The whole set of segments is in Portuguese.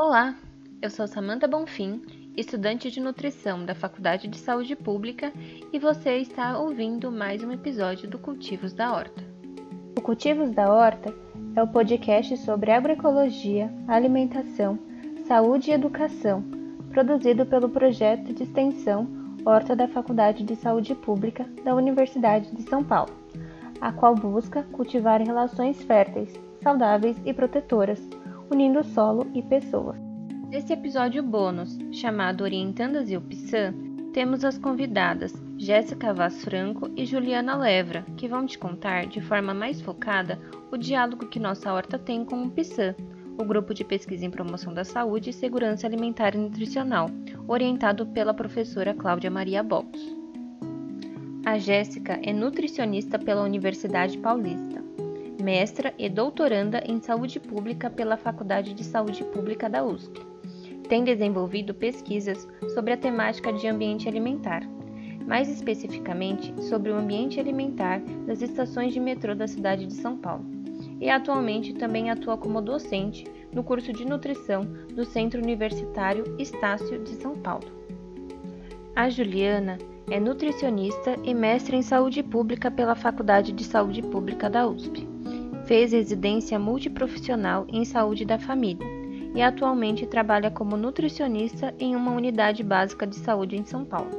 Olá, eu sou Samantha Bonfim, estudante de nutrição da Faculdade de Saúde Pública, e você está ouvindo mais um episódio do Cultivos da Horta. O Cultivos da Horta é o podcast sobre agroecologia, alimentação, saúde e educação, produzido pelo projeto de extensão Horta da Faculdade de Saúde Pública da Universidade de São Paulo, a qual busca cultivar relações férteis, saudáveis e protetoras unindo solo e pessoas. Nesse episódio bônus, chamado Orientando as UPSAM, temos as convidadas Jéssica Vaz Franco e Juliana Levra, que vão te contar de forma mais focada o diálogo que nossa horta tem com o PSAM, o Grupo de Pesquisa em Promoção da Saúde e Segurança Alimentar e Nutricional, orientado pela professora Cláudia Maria Bolts. A Jéssica é nutricionista pela Universidade Paulista mestra e doutoranda em saúde pública pela Faculdade de Saúde Pública da USP. Tem desenvolvido pesquisas sobre a temática de ambiente alimentar, mais especificamente sobre o ambiente alimentar das estações de metrô da cidade de São Paulo. E atualmente também atua como docente no curso de nutrição do Centro Universitário Estácio de São Paulo. A Juliana é nutricionista e mestre em saúde pública pela Faculdade de Saúde Pública da USP. Fez residência multiprofissional em saúde da família e atualmente trabalha como nutricionista em uma unidade básica de saúde em São Paulo.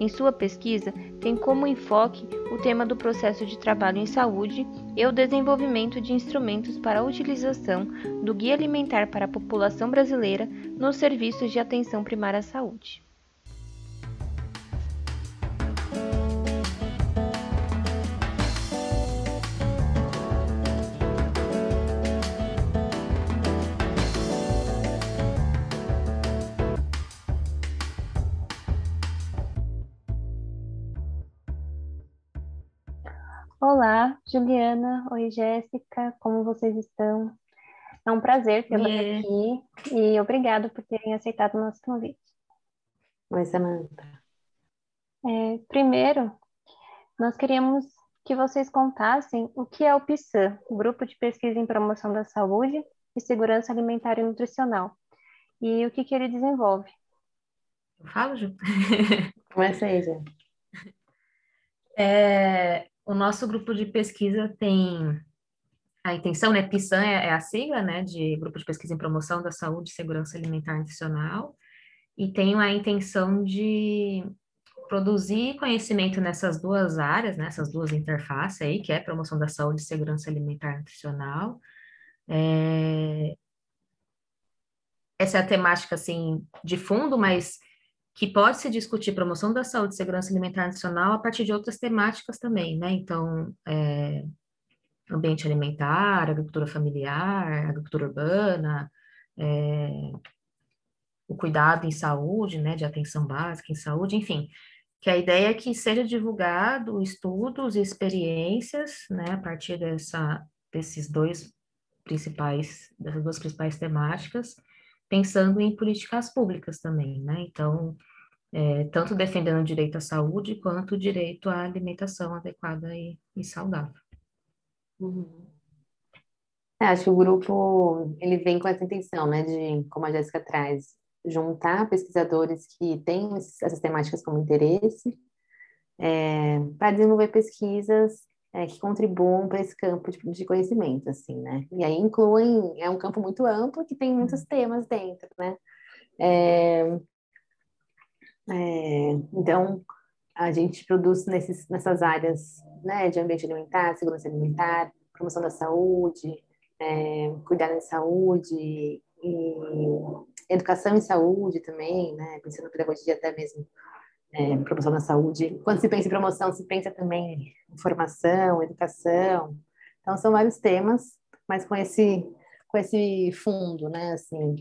Em sua pesquisa, tem como enfoque o tema do processo de trabalho em saúde e o desenvolvimento de instrumentos para a utilização do Guia Alimentar para a População Brasileira nos serviços de atenção primária à saúde. Olá, Juliana. Oi, Jéssica. Como vocês estão? É um prazer tê-las aqui e obrigado por terem aceitado o nosso convite. Oi, Samantha. É, primeiro, nós queríamos que vocês contassem o que é o PISAN, o Grupo de Pesquisa em Promoção da Saúde e Segurança Alimentar e Nutricional, e o que, que ele desenvolve. Eu falo, Ju? Começa aí, Ju. É, o nosso grupo de pesquisa tem a intenção, né, PISAN é, é, a sigla, né, de Grupo de Pesquisa em Promoção da Saúde e Segurança Alimentar Nutricional, e tem a intenção de produzir conhecimento nessas duas áreas, nessas né, duas interfaces aí, que é promoção da saúde e segurança alimentar nutricional. É... Essa é a temática, assim, de fundo, mas que pode se discutir promoção da saúde e segurança alimentar nacional a partir de outras temáticas também, né? Então, é, ambiente alimentar, agricultura familiar, agricultura urbana, é, o cuidado em saúde, né, de atenção básica em saúde, enfim, que a ideia é que seja divulgado estudos e experiências, né, a partir dessa, desses dois principais, dessas duas principais temáticas, pensando em políticas públicas também, né? Então, é, tanto defendendo o direito à saúde quanto o direito à alimentação adequada e, e saudável. Uhum. É, acho que o grupo ele vem com essa intenção, né, de, como a Jéssica traz, juntar pesquisadores que têm essas temáticas como interesse é, para desenvolver pesquisas é, que contribuam para esse campo de, de, conhecimento, assim, né? E aí incluem, é um campo muito amplo que tem muitos temas dentro, né? É, é, então, a gente produz nesses, nessas áreas, né, de ambiente alimentar, segurança alimentar, promoção da saúde, é, cuidar da saúde e educação em saúde também, né, pensando pedagogia até mesmo é, promoção da saúde. Quando se pensa em promoção, se pensa também em formação, educação. Então, são vários temas, mas com esse, com esse fundo, né? Assim,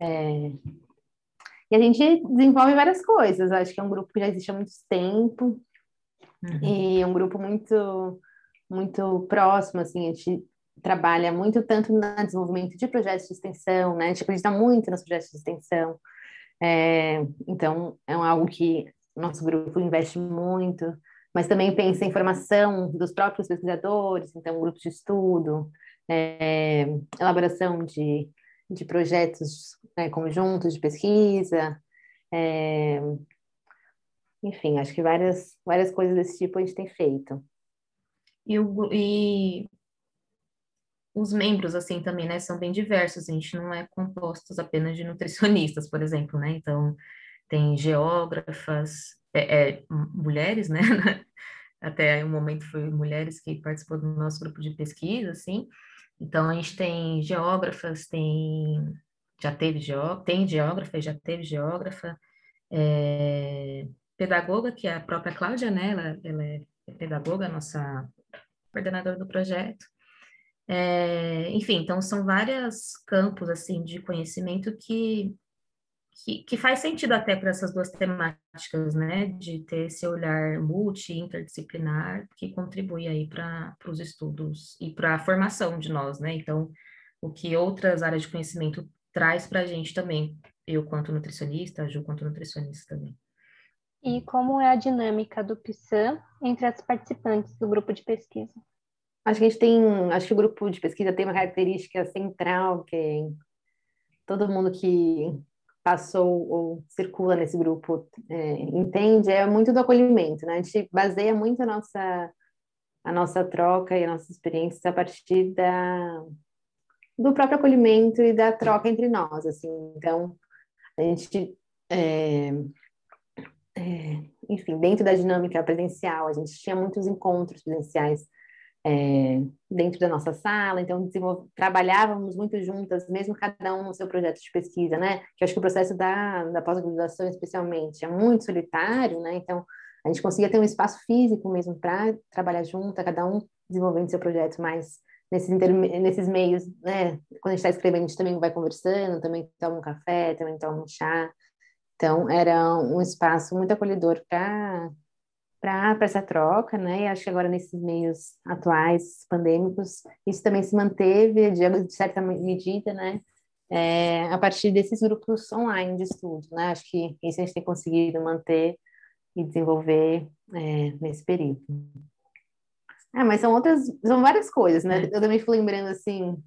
é... E a gente desenvolve várias coisas. Acho que é um grupo que já existe há muito tempo uhum. e é um grupo muito, muito próximo, assim, a gente trabalha muito tanto no desenvolvimento de projetos de extensão, né? A gente acredita muito nos projetos de extensão, é, então, é algo que nosso grupo investe muito, mas também pensa em formação dos próprios pesquisadores, então, grupos de estudo, é, elaboração de, de projetos né, conjuntos de pesquisa, é, enfim, acho que várias, várias coisas desse tipo a gente tem feito. E, o, e os membros, assim, também, né, são bem diversos, a gente não é composto apenas de nutricionistas, por exemplo, né, então tem geógrafas, é, é, mulheres, né, até o momento foi mulheres que participou do nosso grupo de pesquisa, assim, então a gente tem geógrafas, tem, já teve geó, tem geógrafa, já teve geógrafa, é, pedagoga, que é a própria Cláudia, né, ela, ela é pedagoga, nossa coordenadora do projeto, é, enfim, então são vários campos assim de conhecimento que, que, que faz sentido até para essas duas temáticas, né? De ter esse olhar multi-interdisciplinar que contribui aí para os estudos e para a formação de nós, né? Então, o que outras áreas de conhecimento traz para a gente também, eu quanto nutricionista, a Ju quanto nutricionista também. E como é a dinâmica do PSAM entre as participantes do grupo de pesquisa? Acho que a gente tem, acho que o grupo de pesquisa tem uma característica central que é todo mundo que passou ou circula nesse grupo é, entende é muito do acolhimento, né? A gente baseia muito a nossa a nossa troca e a nossa experiência a partir da do próprio acolhimento e da troca entre nós, assim. Então, a gente é, é, enfim, dentro da dinâmica presencial, a gente tinha muitos encontros presenciais é, dentro da nossa sala, então trabalhávamos muito juntas, mesmo cada um no seu projeto de pesquisa, né? Que eu acho que o processo da, da pós-graduação, especialmente, é muito solitário, né? Então, a gente conseguia ter um espaço físico mesmo para trabalhar junto, cada um desenvolvendo seu projeto mais nesses, nesses meios, né? Quando a gente está escrevendo, a gente também vai conversando, também toma um café, também toma um chá. Então, era um espaço muito acolhedor para para essa troca, né? E acho que agora nesses meios atuais pandêmicos isso também se manteve de, certa medida, né? É, a partir desses grupos online de estudo, né? Acho que isso a gente tem conseguido manter e desenvolver é, nesse período. Ah, mas são outras, são várias coisas, né? É. Eu também fui lembrando assim,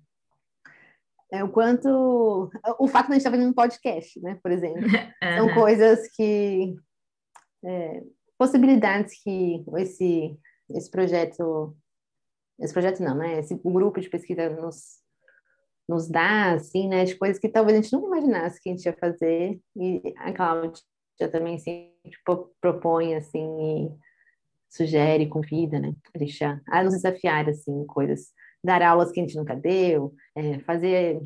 é, o quanto o fato de a gente estar fazendo um podcast, né? Por exemplo, são coisas que é, possibilidades que esse, esse projeto, esse projeto não, né? Esse grupo de pesquisa nos, nos dá, assim, né? De coisas que talvez a gente nunca imaginasse que a gente ia fazer. E a Cláudia também sempre propõe, assim, e sugere, convida, né? A nos desafiar, assim, coisas. Dar aulas que a gente nunca deu, é, fazer,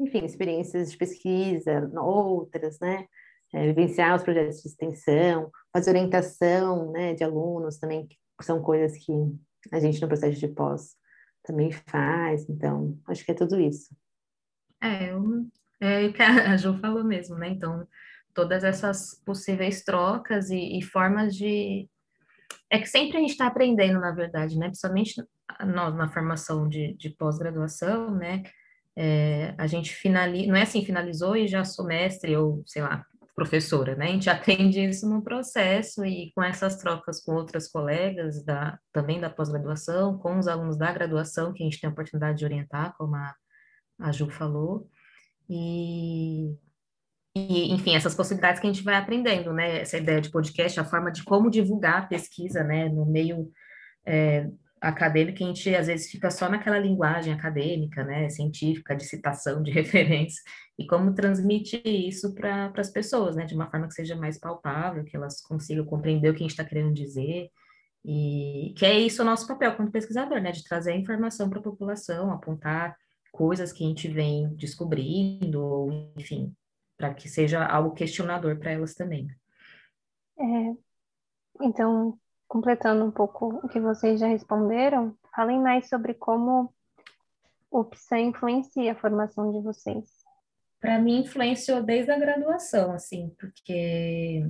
enfim, experiências de pesquisa, outras, né? É, vivenciar os projetos de extensão, fazer orientação né, de alunos também, que são coisas que a gente no processo de pós também faz, então acho que é tudo isso. É, é que a Ju falou mesmo, né? Então, todas essas possíveis trocas e, e formas de. É que sempre a gente está aprendendo, na verdade, né? Principalmente nós na formação de, de pós-graduação, né? É, a gente finaliza, não é assim, finalizou e já sou mestre, ou sei lá, professora, né? A gente atende isso no processo e com essas trocas com outras colegas da, também da pós-graduação, com os alunos da graduação, que a gente tem a oportunidade de orientar, como a, a Ju falou, e, e, enfim, essas possibilidades que a gente vai aprendendo, né? Essa ideia de podcast, a forma de como divulgar a pesquisa, né? No meio é, acadêmica, a gente às vezes fica só naquela linguagem acadêmica, né, científica, de citação, de referência, e como transmite isso para as pessoas, né, de uma forma que seja mais palpável, que elas consigam compreender o que a gente está querendo dizer, e que é isso o nosso papel como pesquisador, né, de trazer a informação para a população, apontar coisas que a gente vem descobrindo, ou enfim, para que seja algo questionador para elas também. É, então, completando um pouco o que vocês já responderam, falem mais sobre como o PSA influencia a formação de vocês. Para mim, influenciou desde a graduação, assim, porque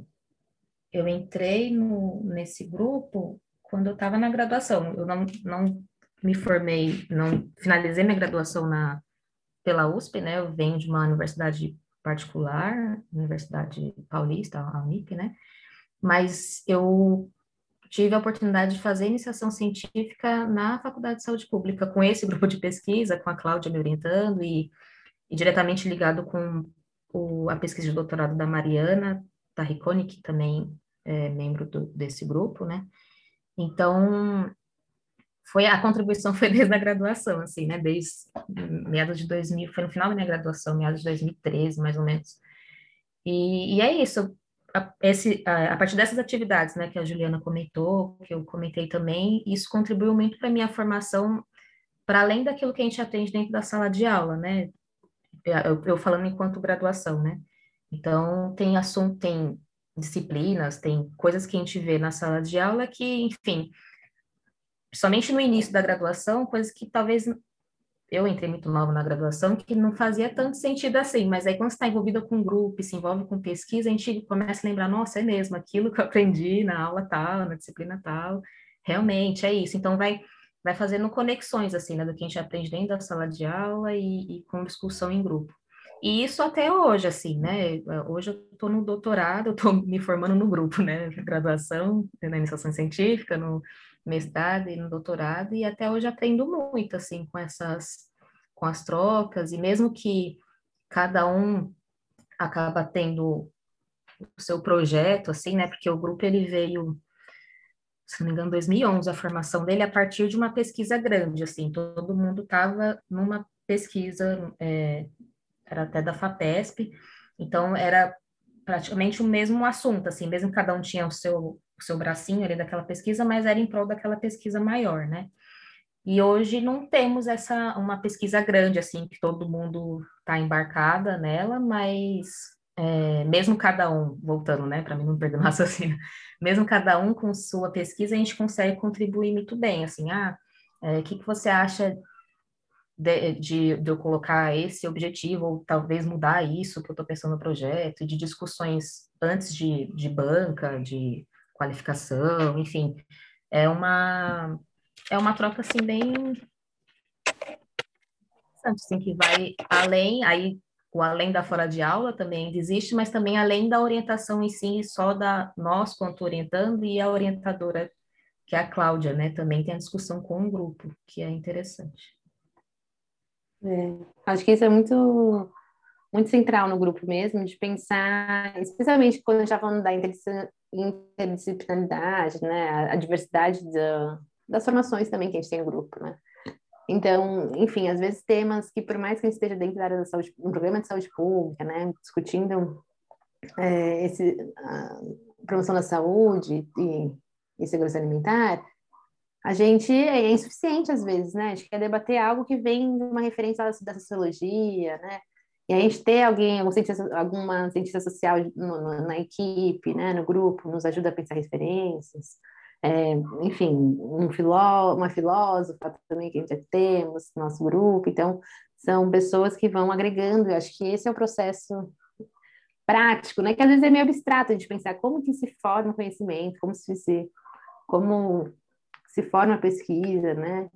eu entrei no, nesse grupo quando eu estava na graduação. Eu não, não me formei, não finalizei minha graduação na, pela USP, né? Eu venho de uma universidade particular, Universidade Paulista, a UNIP, né? Mas eu tive a oportunidade de fazer iniciação científica na Faculdade de Saúde Pública, com esse grupo de pesquisa, com a Cláudia me orientando, e, e diretamente ligado com o, a pesquisa de doutorado da Mariana Tarricone, que também é membro do, desse grupo, né? Então, foi a contribuição foi desde a graduação, assim, né? Desde meados de 2000, foi no final da minha graduação, meados de 2013, mais ou menos. E, e é isso. A, esse, a, a, partir dessas atividades, né, que a Juliana comentou, que eu comentei também, isso contribuiu muito para minha formação, para além daquilo que a gente atende dentro da sala de aula, né? Eu, eu falando enquanto graduação, né? Então, tem assunto, tem disciplinas, tem coisas que a gente vê na sala de aula que, enfim, somente no início da graduação, coisas que talvez eu entrei muito nova na graduação, que não fazia tanto sentido assim, mas aí quando está envolvida com um grupo, se envolve com pesquisa, a gente começa a lembrar, nossa, é mesmo, aquilo que eu aprendi na aula tal, na disciplina tal, realmente é isso. Então vai vai fazendo conexões assim, né, do que a gente aprende dentro da sala de aula e, e com discussão em grupo. E isso até hoje, assim, né? Hoje eu estou no doutorado, eu estou me formando no grupo, né? Graduação, na iniciação científica, no mestrado e no doutorado, e até hoje aprendo muito, assim, com essas, com as trocas, e mesmo que cada um acaba tendo o seu projeto, assim, né? Porque o grupo, ele veio, se não me engano, 2011, a formação dele, a partir de uma pesquisa grande, assim, todo mundo estava numa pesquisa é, era até da FAPESP, então era praticamente o mesmo assunto, assim, mesmo cada um tinha o seu, o seu bracinho ali daquela pesquisa, mas era em prol daquela pesquisa maior, né? E hoje não temos essa uma pesquisa grande assim que todo mundo está embarcada nela, mas é, mesmo cada um voltando, né, para mim não perder o raciocínio, mesmo cada um com sua pesquisa a gente consegue contribuir muito bem, assim, ah, o é, que, que você acha de, de, de, eu colocar esse objetivo, ou talvez mudar isso que eu estou pensando no projeto, de discussões antes de, de banca, de qualificação, enfim, é uma é uma troca assim bem assim que vai além aí o além da fora de aula também existe, mas também além da orientação em si, só da nós quanto orientando e a orientadora que é a Cláudia, né? Também tem a discussão com o grupo, que é interessante. É, acho que isso é muito, muito central no grupo mesmo, de pensar, especialmente quando a gente está falando da interdisciplinaridade, né, a diversidade da, das formações também que a gente tem no grupo, né. Então, enfim, às vezes temas que, por mais que esteja dentro da área da saúde, um programa de saúde pública, né, discutindo é, esse, a promoção da saúde e, e segurança alimentar, a gente é insuficiente às vezes, né? A gente quer debater algo que vem de uma referência da sociologia, né? E a gente ter alguém, algum cientista, alguma cientista social no, no, na equipe, né, no grupo, nos ajuda a pensar referências. É, enfim, um filó, uma filósofa também que a gente temos no nosso grupo. Então, são pessoas que vão agregando. Eu acho que esse é o processo prático, né? Que às vezes é meio abstrato a gente pensar como que se forma conhecimento, como se, se como se forma a pesquisa, né?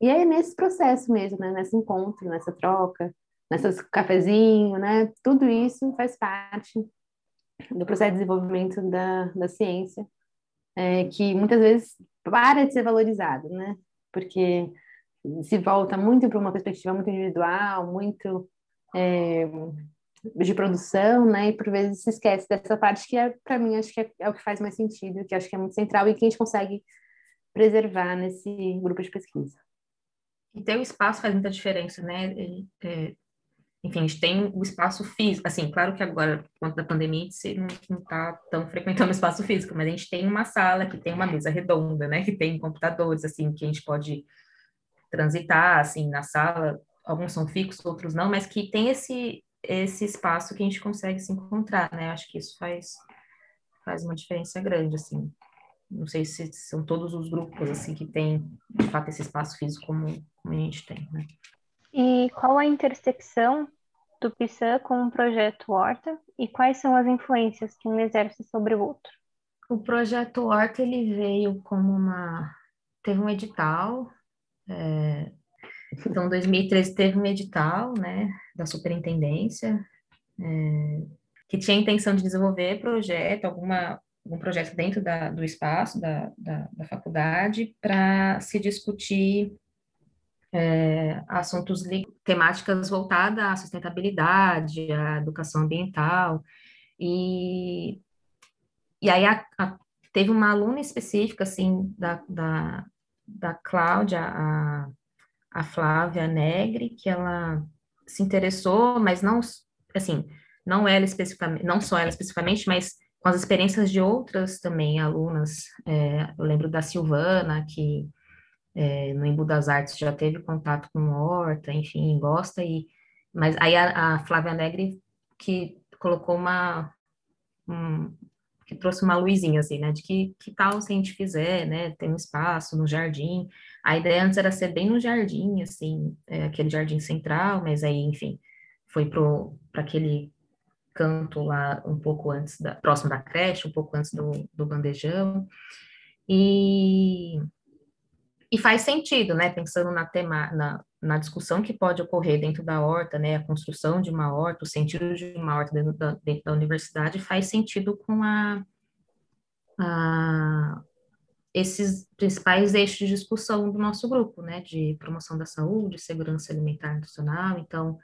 E é nesse processo mesmo, né? Nesse encontro, nessa troca, nessas cafezinho, né? Tudo isso faz parte do processo de desenvolvimento da, da ciência, é, que muitas vezes para de ser valorizado, né? Porque se volta muito para uma perspectiva muito individual, muito é, de produção, né? E por vezes se esquece dessa parte que é, para mim, acho que é, é, o que faz mais sentido, que acho que é muito central e que a gente consegue preservar nesse grupo de pesquisa. E ter o espaço faz muita diferença, né? É, enfim, a gente tem o espaço físico, assim, claro que agora, por conta da pandemia, a gente não está tão frequentando o espaço físico, mas a gente tem uma sala que tem uma mesa redonda, né? Que tem computadores, assim, que a gente pode transitar, assim, na sala. Alguns são fixos, outros não, mas que tem esse, esse espaço que a gente consegue se encontrar, né? Acho que isso faz, faz uma diferença grande, assim. Não sei se são todos os grupos assim que têm, de fato, esse espaço físico como, como a gente tem, né? E qual a intersecção PISAN com o projeto Horta e quais são as influências que um exerce sobre o outro? O projeto Horta ele veio como uma teve um edital é... então 2013 teve um edital né da superintendência é... que tinha a intenção de desenvolver projeto alguma algum projeto dentro da, do espaço da, da, da faculdade para se discutir é, assuntos temáticas voltadas à sustentabilidade, à educação ambiental, e, e aí a, a, teve uma aluna específica, assim, da, da, da Cláudia, a, a Flávia Negre, que ela se interessou, mas não, assim, não ela especificamente, não só ela especificamente, mas com as experiências de outras também alunas. É, eu lembro da Silvana, que é, no Embu das Artes já teve contato com horta, enfim, gosta, e, mas aí a, a Flávia Negre que colocou uma, um, que trouxe uma luzinha, assim, né, de que, que tal se a gente fizer, né, tem um espaço no jardim, a ideia antes era ser bem no jardim, assim, é, aquele jardim central, mas aí, enfim, foi para aquele canto lá um pouco antes, da, próximo da creche, um pouco antes do, do bandejão, e e faz sentido, né, pensando na, tema, na, na, discussão que pode ocorrer dentro da horta, né, a construção de uma horta, o sentido de uma horta dentro da, dentro da universidade faz sentido com a, a, esses principais eixos de discussão do nosso grupo, né, de promoção da saúde, segurança alimentar nutricional, então,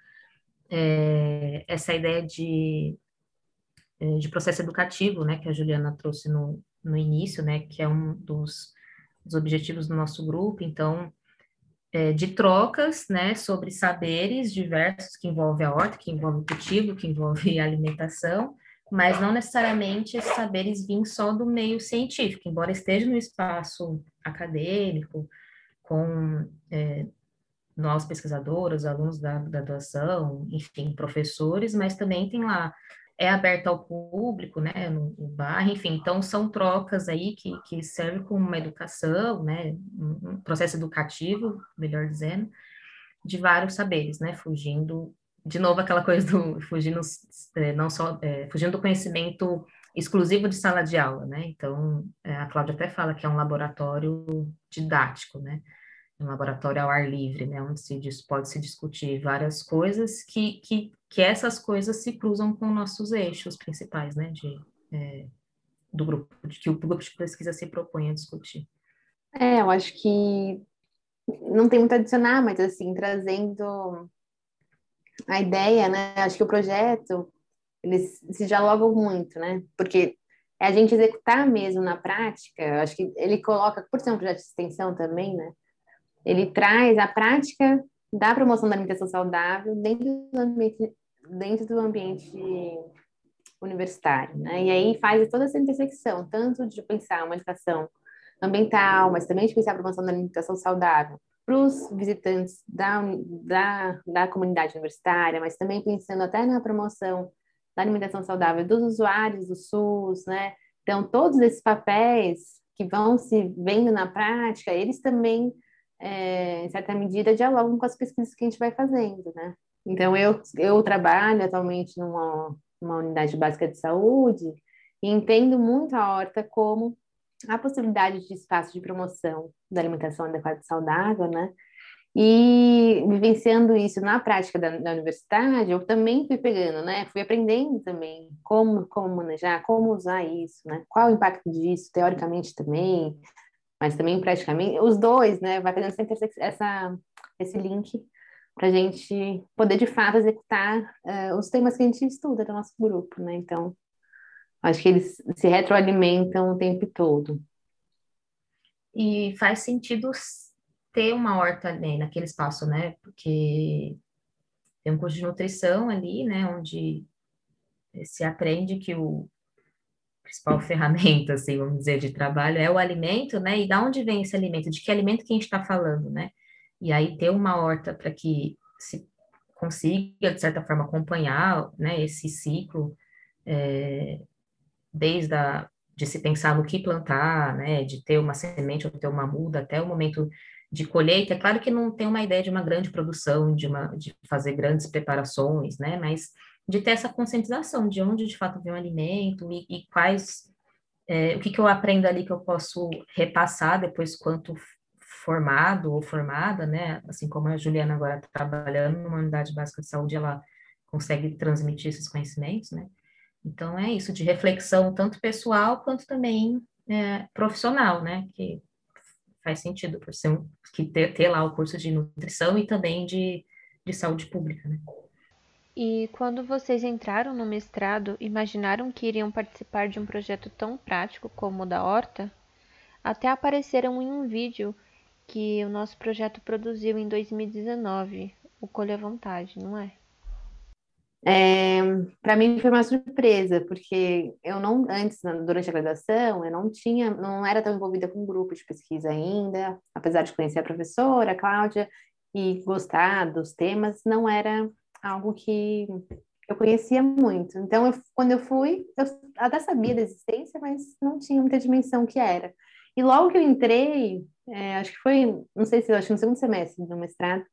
é, essa ideia de, é, de processo educativo, né, que a Juliana trouxe no, no início, né, que é um dos os objetivos do nosso grupo, então, é, de trocas, né, sobre saberes diversos que envolvem a horta, que envolve o cultivo, que envolve a alimentação, mas não necessariamente esses saberes vêm só do meio científico, embora esteja no espaço acadêmico, com é, nós pesquisadores, alunos da graduação, enfim, professores, mas também tem lá é aberta ao público, né, no, no bairro, enfim, então são trocas aí que, que servem como uma educação, né, um processo educativo, melhor dizendo, de vários saberes, né, fugindo, de novo aquela coisa do, fugindo, é, não só, é, fugindo do conhecimento exclusivo de sala de aula, né, então é, a Cláudia até fala que é um laboratório didático, né, um laboratório ao ar livre, né, onde se diz, pode se discutir várias coisas que, que, que essas coisas se cruzam com nossos eixos principais, né, de, é, do grupo, de que o grupo de pesquisa se propõe a discutir. É, eu acho que não tem muito a adicionar, mas assim, trazendo a ideia, né, acho que o projeto, eles se dialogam muito, né, porque é a gente executar mesmo na prática, acho que ele coloca, por ser um projeto de extensão também, né, ele traz a prática da promoção da alimentação saudável dentro do ambiente, dentro do ambiente universitário, né? E aí faz toda essa intersecção, tanto de pensar uma educação ambiental, mas também de pensar a promoção da alimentação saudável para os visitantes da, da, da comunidade universitária, mas também pensando até na promoção da alimentação saudável dos usuários do SUS, né? Então, todos esses papéis que vão se vendo na prática, eles também é, em certa medida, dialogam com as pesquisas que a gente vai fazendo, né? Então, eu, eu trabalho atualmente numa, numa unidade básica de saúde e entendo muito a horta como a possibilidade de espaço de promoção da alimentação adequada e saudável, né? E vivenciando isso na prática da, da, universidade, eu também fui pegando, né? Fui aprendendo também como, como manejar, como usar isso, né? Qual o impacto disso, teoricamente também, mas também praticamente os dois, né? Vai fazendo essa, essa esse link para a gente poder de fato executar uh, os temas que a gente estuda do nosso grupo, né? Então, acho que eles se retroalimentam o tempo todo. E faz sentido ter uma horta ali naquele espaço, né? Porque tem um curso de nutrição ali, né? Onde se aprende que o principal ferramenta, assim, vamos dizer, de trabalho é o alimento, né? E da onde vem esse alimento? De que alimento que a gente está falando, né? E aí ter uma horta para que se consiga, de certa forma, acompanhar, né, esse ciclo, é, desde a, de se pensar no que plantar, né, de ter uma semente ou ter uma muda até o momento de colheita. É claro que não tem uma ideia de uma grande produção, de, uma, de fazer grandes preparações, né, mas de ter essa conscientização de onde de fato vem o alimento e, e quais é, o que, que eu aprendo ali que eu posso repassar depois quanto formado ou formada, né? Assim como a Juliana agora está trabalhando numa unidade básica de saúde, ela consegue transmitir esses conhecimentos, né? Então é isso de reflexão tanto pessoal quanto também é, profissional, né? Que faz sentido, por ser um, que ter, ter lá o curso de nutrição e também de, de saúde pública, né? E quando vocês entraram no mestrado, imaginaram que iriam participar de um projeto tão prático como o da Horta? Até apareceram em um vídeo que o nosso projeto produziu em 2019, o Colha Vontade, não é? É, para mim foi uma surpresa, porque eu não, antes, durante a graduação, eu não tinha, não era tão envolvida com um grupo de pesquisa ainda, apesar de conhecer a professora, a Cláudia, e gostar dos temas, não era algo que eu conhecia muito. Então, eu, quando eu fui, eu até sabia da existência, mas não tinha muita dimensão que era. E logo que eu entrei, é, acho que foi, não sei se, acho que no segundo semestre do mestrado,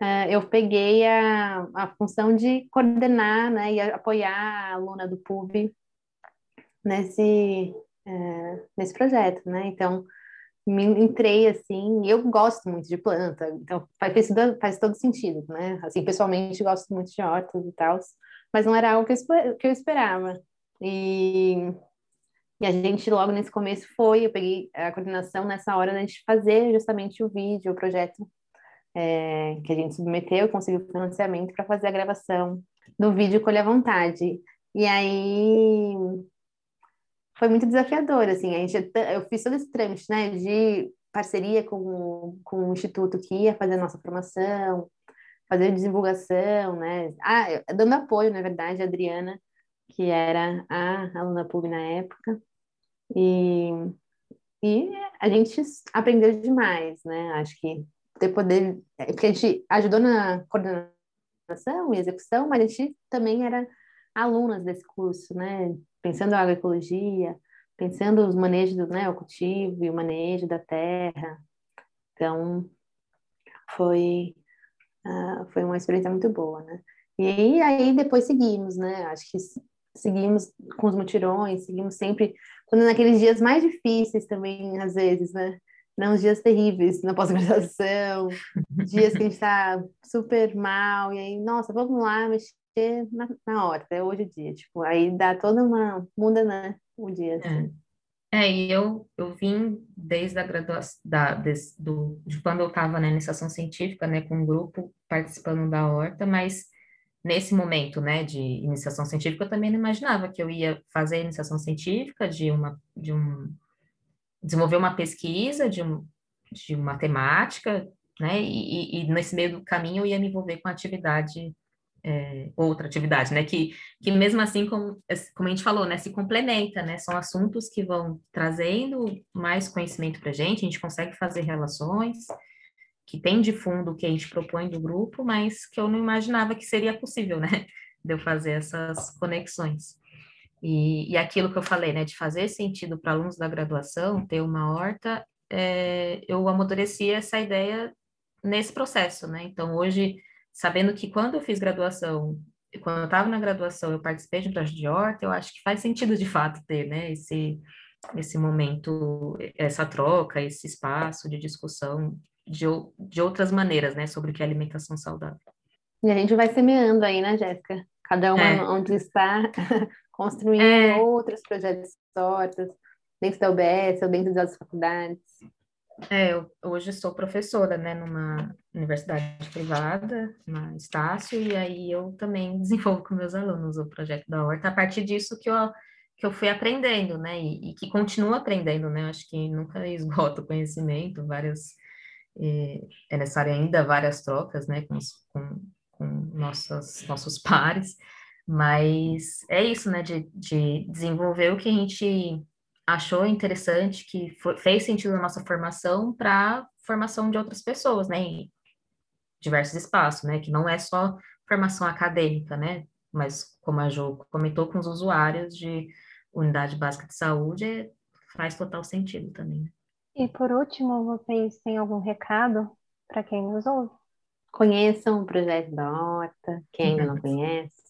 é, eu peguei a, a função de coordenar né, e apoiar a aluna do PUB nesse, é, nesse projeto, né? Então, me entrei assim, eu gosto muito de planta, então faz, faz todo sentido, né? Assim, pessoalmente gosto muito de hortas e tal, mas não era algo que eu, que eu esperava. E, e a gente logo nesse começo foi, eu peguei a coordenação nessa hora da gente fazer justamente o vídeo, o projeto é, que a gente submeteu, conseguiu financiamento para fazer a gravação do vídeo Colher à Vontade. E aí foi muito desafiador, assim, a gente, eu fiz todo esse trâmite, né, de parceria com, com o instituto que ia fazer a nossa formação, fazer divulgação, né, ah, dando apoio, na verdade, a Adriana, que era a aluna PUB na época, e, e a gente aprendeu demais, né, acho que ter poder, é, porque a gente ajudou na coordenação e execução, mas a gente também era alunas desse curso, né, pensando a agroecologia, pensando os manejos né, o cultivo e o manejo da terra. Então, foi, uh, foi uma experiência muito boa, né? E aí, aí depois seguimos, né? Acho que seguimos com os mutirões, seguimos sempre, quando naqueles dias mais difíceis também, às vezes, né? Não, os dias terríveis na pós-graduação, dias que a gente está super mal, e aí, nossa, vamos lá mexer na, na hora, é hoje o dia, tipo, aí dá toda uma, muda, né, o dia, assim. É. é, e eu, eu vim desde a graduação, da, des, do, de quando eu estava na iniciação científica, né, com um grupo participando da horta, mas nesse momento, né, de iniciação científica, eu também não imaginava que eu ia fazer iniciação científica de uma, de um, desenvolver uma pesquisa de, um, de uma temática, né, e, e, nesse meio do caminho eu ia me envolver com atividade é, outra atividade, né? Que, que mesmo assim, como, como a gente falou, né? Se complementa, né? São assuntos que vão trazendo mais conhecimento para a gente, a gente consegue fazer relações, que tem de fundo o que a gente propõe do grupo, mas que eu não imaginava que seria possível, né? De eu fazer essas conexões. E, e aquilo que eu falei, né? De fazer sentido para alunos da graduação, ter uma horta, é, eu amadureci essa ideia nesse processo, né? Então, hoje sabendo que quando eu fiz graduação, quando eu estava na graduação, eu participei de um projeto de horta, eu acho que faz sentido de fato ter, né, esse, esse momento, essa troca, esse espaço de discussão de, de outras maneiras, né, sobre o que é alimentação saudável. E a gente vai semeando aí, né, Jéssica? Cada uma é. onde está, construindo é. outros projetos de hortas, dentro da UBS ou dentro das faculdades. É, eu hoje sou professora, né, numa universidade privada, na Estácio, e aí eu também desenvolvo com meus alunos o projeto da Horta, a partir disso que eu, que eu fui aprendendo, né, e, e que continuo aprendendo, né, acho que nunca esgoto conhecimento, várias, é, necessário ainda várias trocas, né, com, com, com nossos, pares, mas é isso, né, de, de desenvolver o que a gente achou interessante, que foi, fez sentido na nossa formação para formação de outras pessoas, né, em diversos espaços, né, que não é só formação acadêmica, né, mas como a Jo comentou com os usuários de unidade básica de saúde, faz total sentido também. Né. E por último, vocês têm algum recado para quem nos ouve? Conheçam o projeto da Horta, quem ainda não conhece.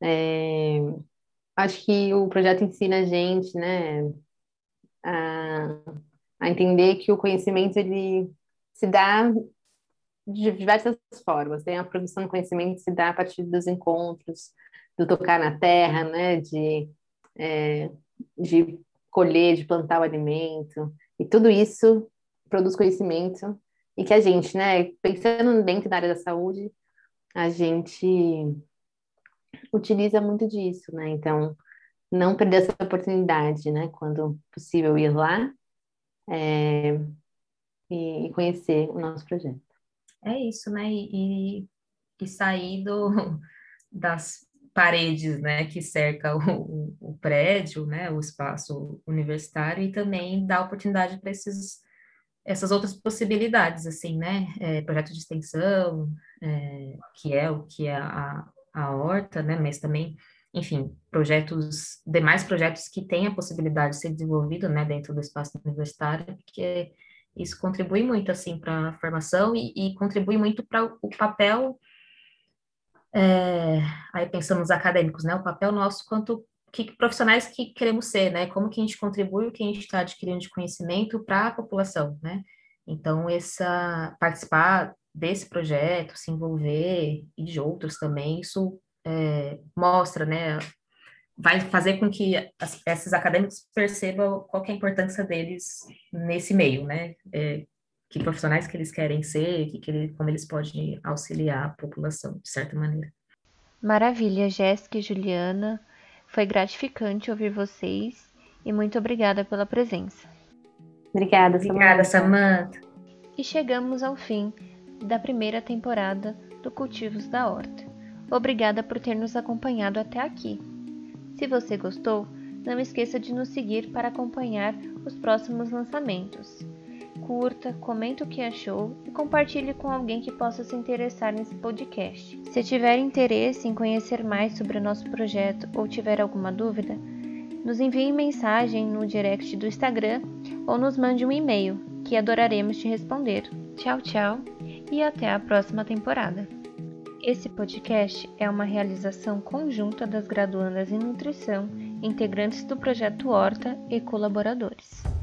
É, acho que o projeto ensina a gente, né, a, a entender que o conhecimento ele se dá de diversas formas. Tem a produção do conhecimento se dá a partir dos encontros, do tocar na terra, né, de, é, de colher, de plantar o alimento. E tudo isso produz conhecimento e que a gente, né, pensando dentro da área da saúde, a gente utiliza muito disso, né? Então, não perder essa oportunidade, né? Quando possível ir lá é, e, conhecer o nosso projeto. É isso, né? E, e sair do, das paredes, né, que cerca o, o, prédio, né, o espaço universitário e também dar oportunidade para esses essas outras possibilidades, assim, né, é, projeto de extensão, é, que é o que é a, a horta, né, mas também, enfim, projetos, demais projetos que têm a possibilidade de ser desenvolvido, né, dentro do espaço universitário, porque isso contribui muito, assim, para a formação e, e contribui muito para o papel é, aí pensando nos acadêmicos, né, o papel nosso quanto que profissionais que queremos ser, né, como que a gente contribui o que a gente está adquirindo de conhecimento para a população, né, então essa participar desse projeto, se envolver e de outros também, isso é, mostra, né, vai fazer com que as, esses acadêmicos percebam qual é a importância deles nesse meio, né, é, que profissionais que eles querem ser, que, que como eles podem auxiliar a população, de certa maneira. Maravilha, Jéssica e Juliana. Foi gratificante ouvir vocês e muito obrigada pela presença. Obrigada, Samantha. Obrigada, Samantha. E chegamos ao fim da primeira temporada do Cultivos da Horta. Obrigada por ter nos acompanhado até aqui. Se você gostou, não esqueça de nos seguir para acompanhar os próximos lançamentos curta, comente o que achou e compartilhe com alguém que possa se interessar nesse podcast. Se tiver interesse em conhecer mais sobre o nosso projeto ou tiver alguma dúvida, nos envie mensagem no direct do Instagram ou nos mande um e-mail, que adoraremos te responder. Tchau, tchau e até a próxima temporada. Esse podcast é uma realização conjunta das graduandas em nutrição, integrantes do projeto Horta e colaboradores.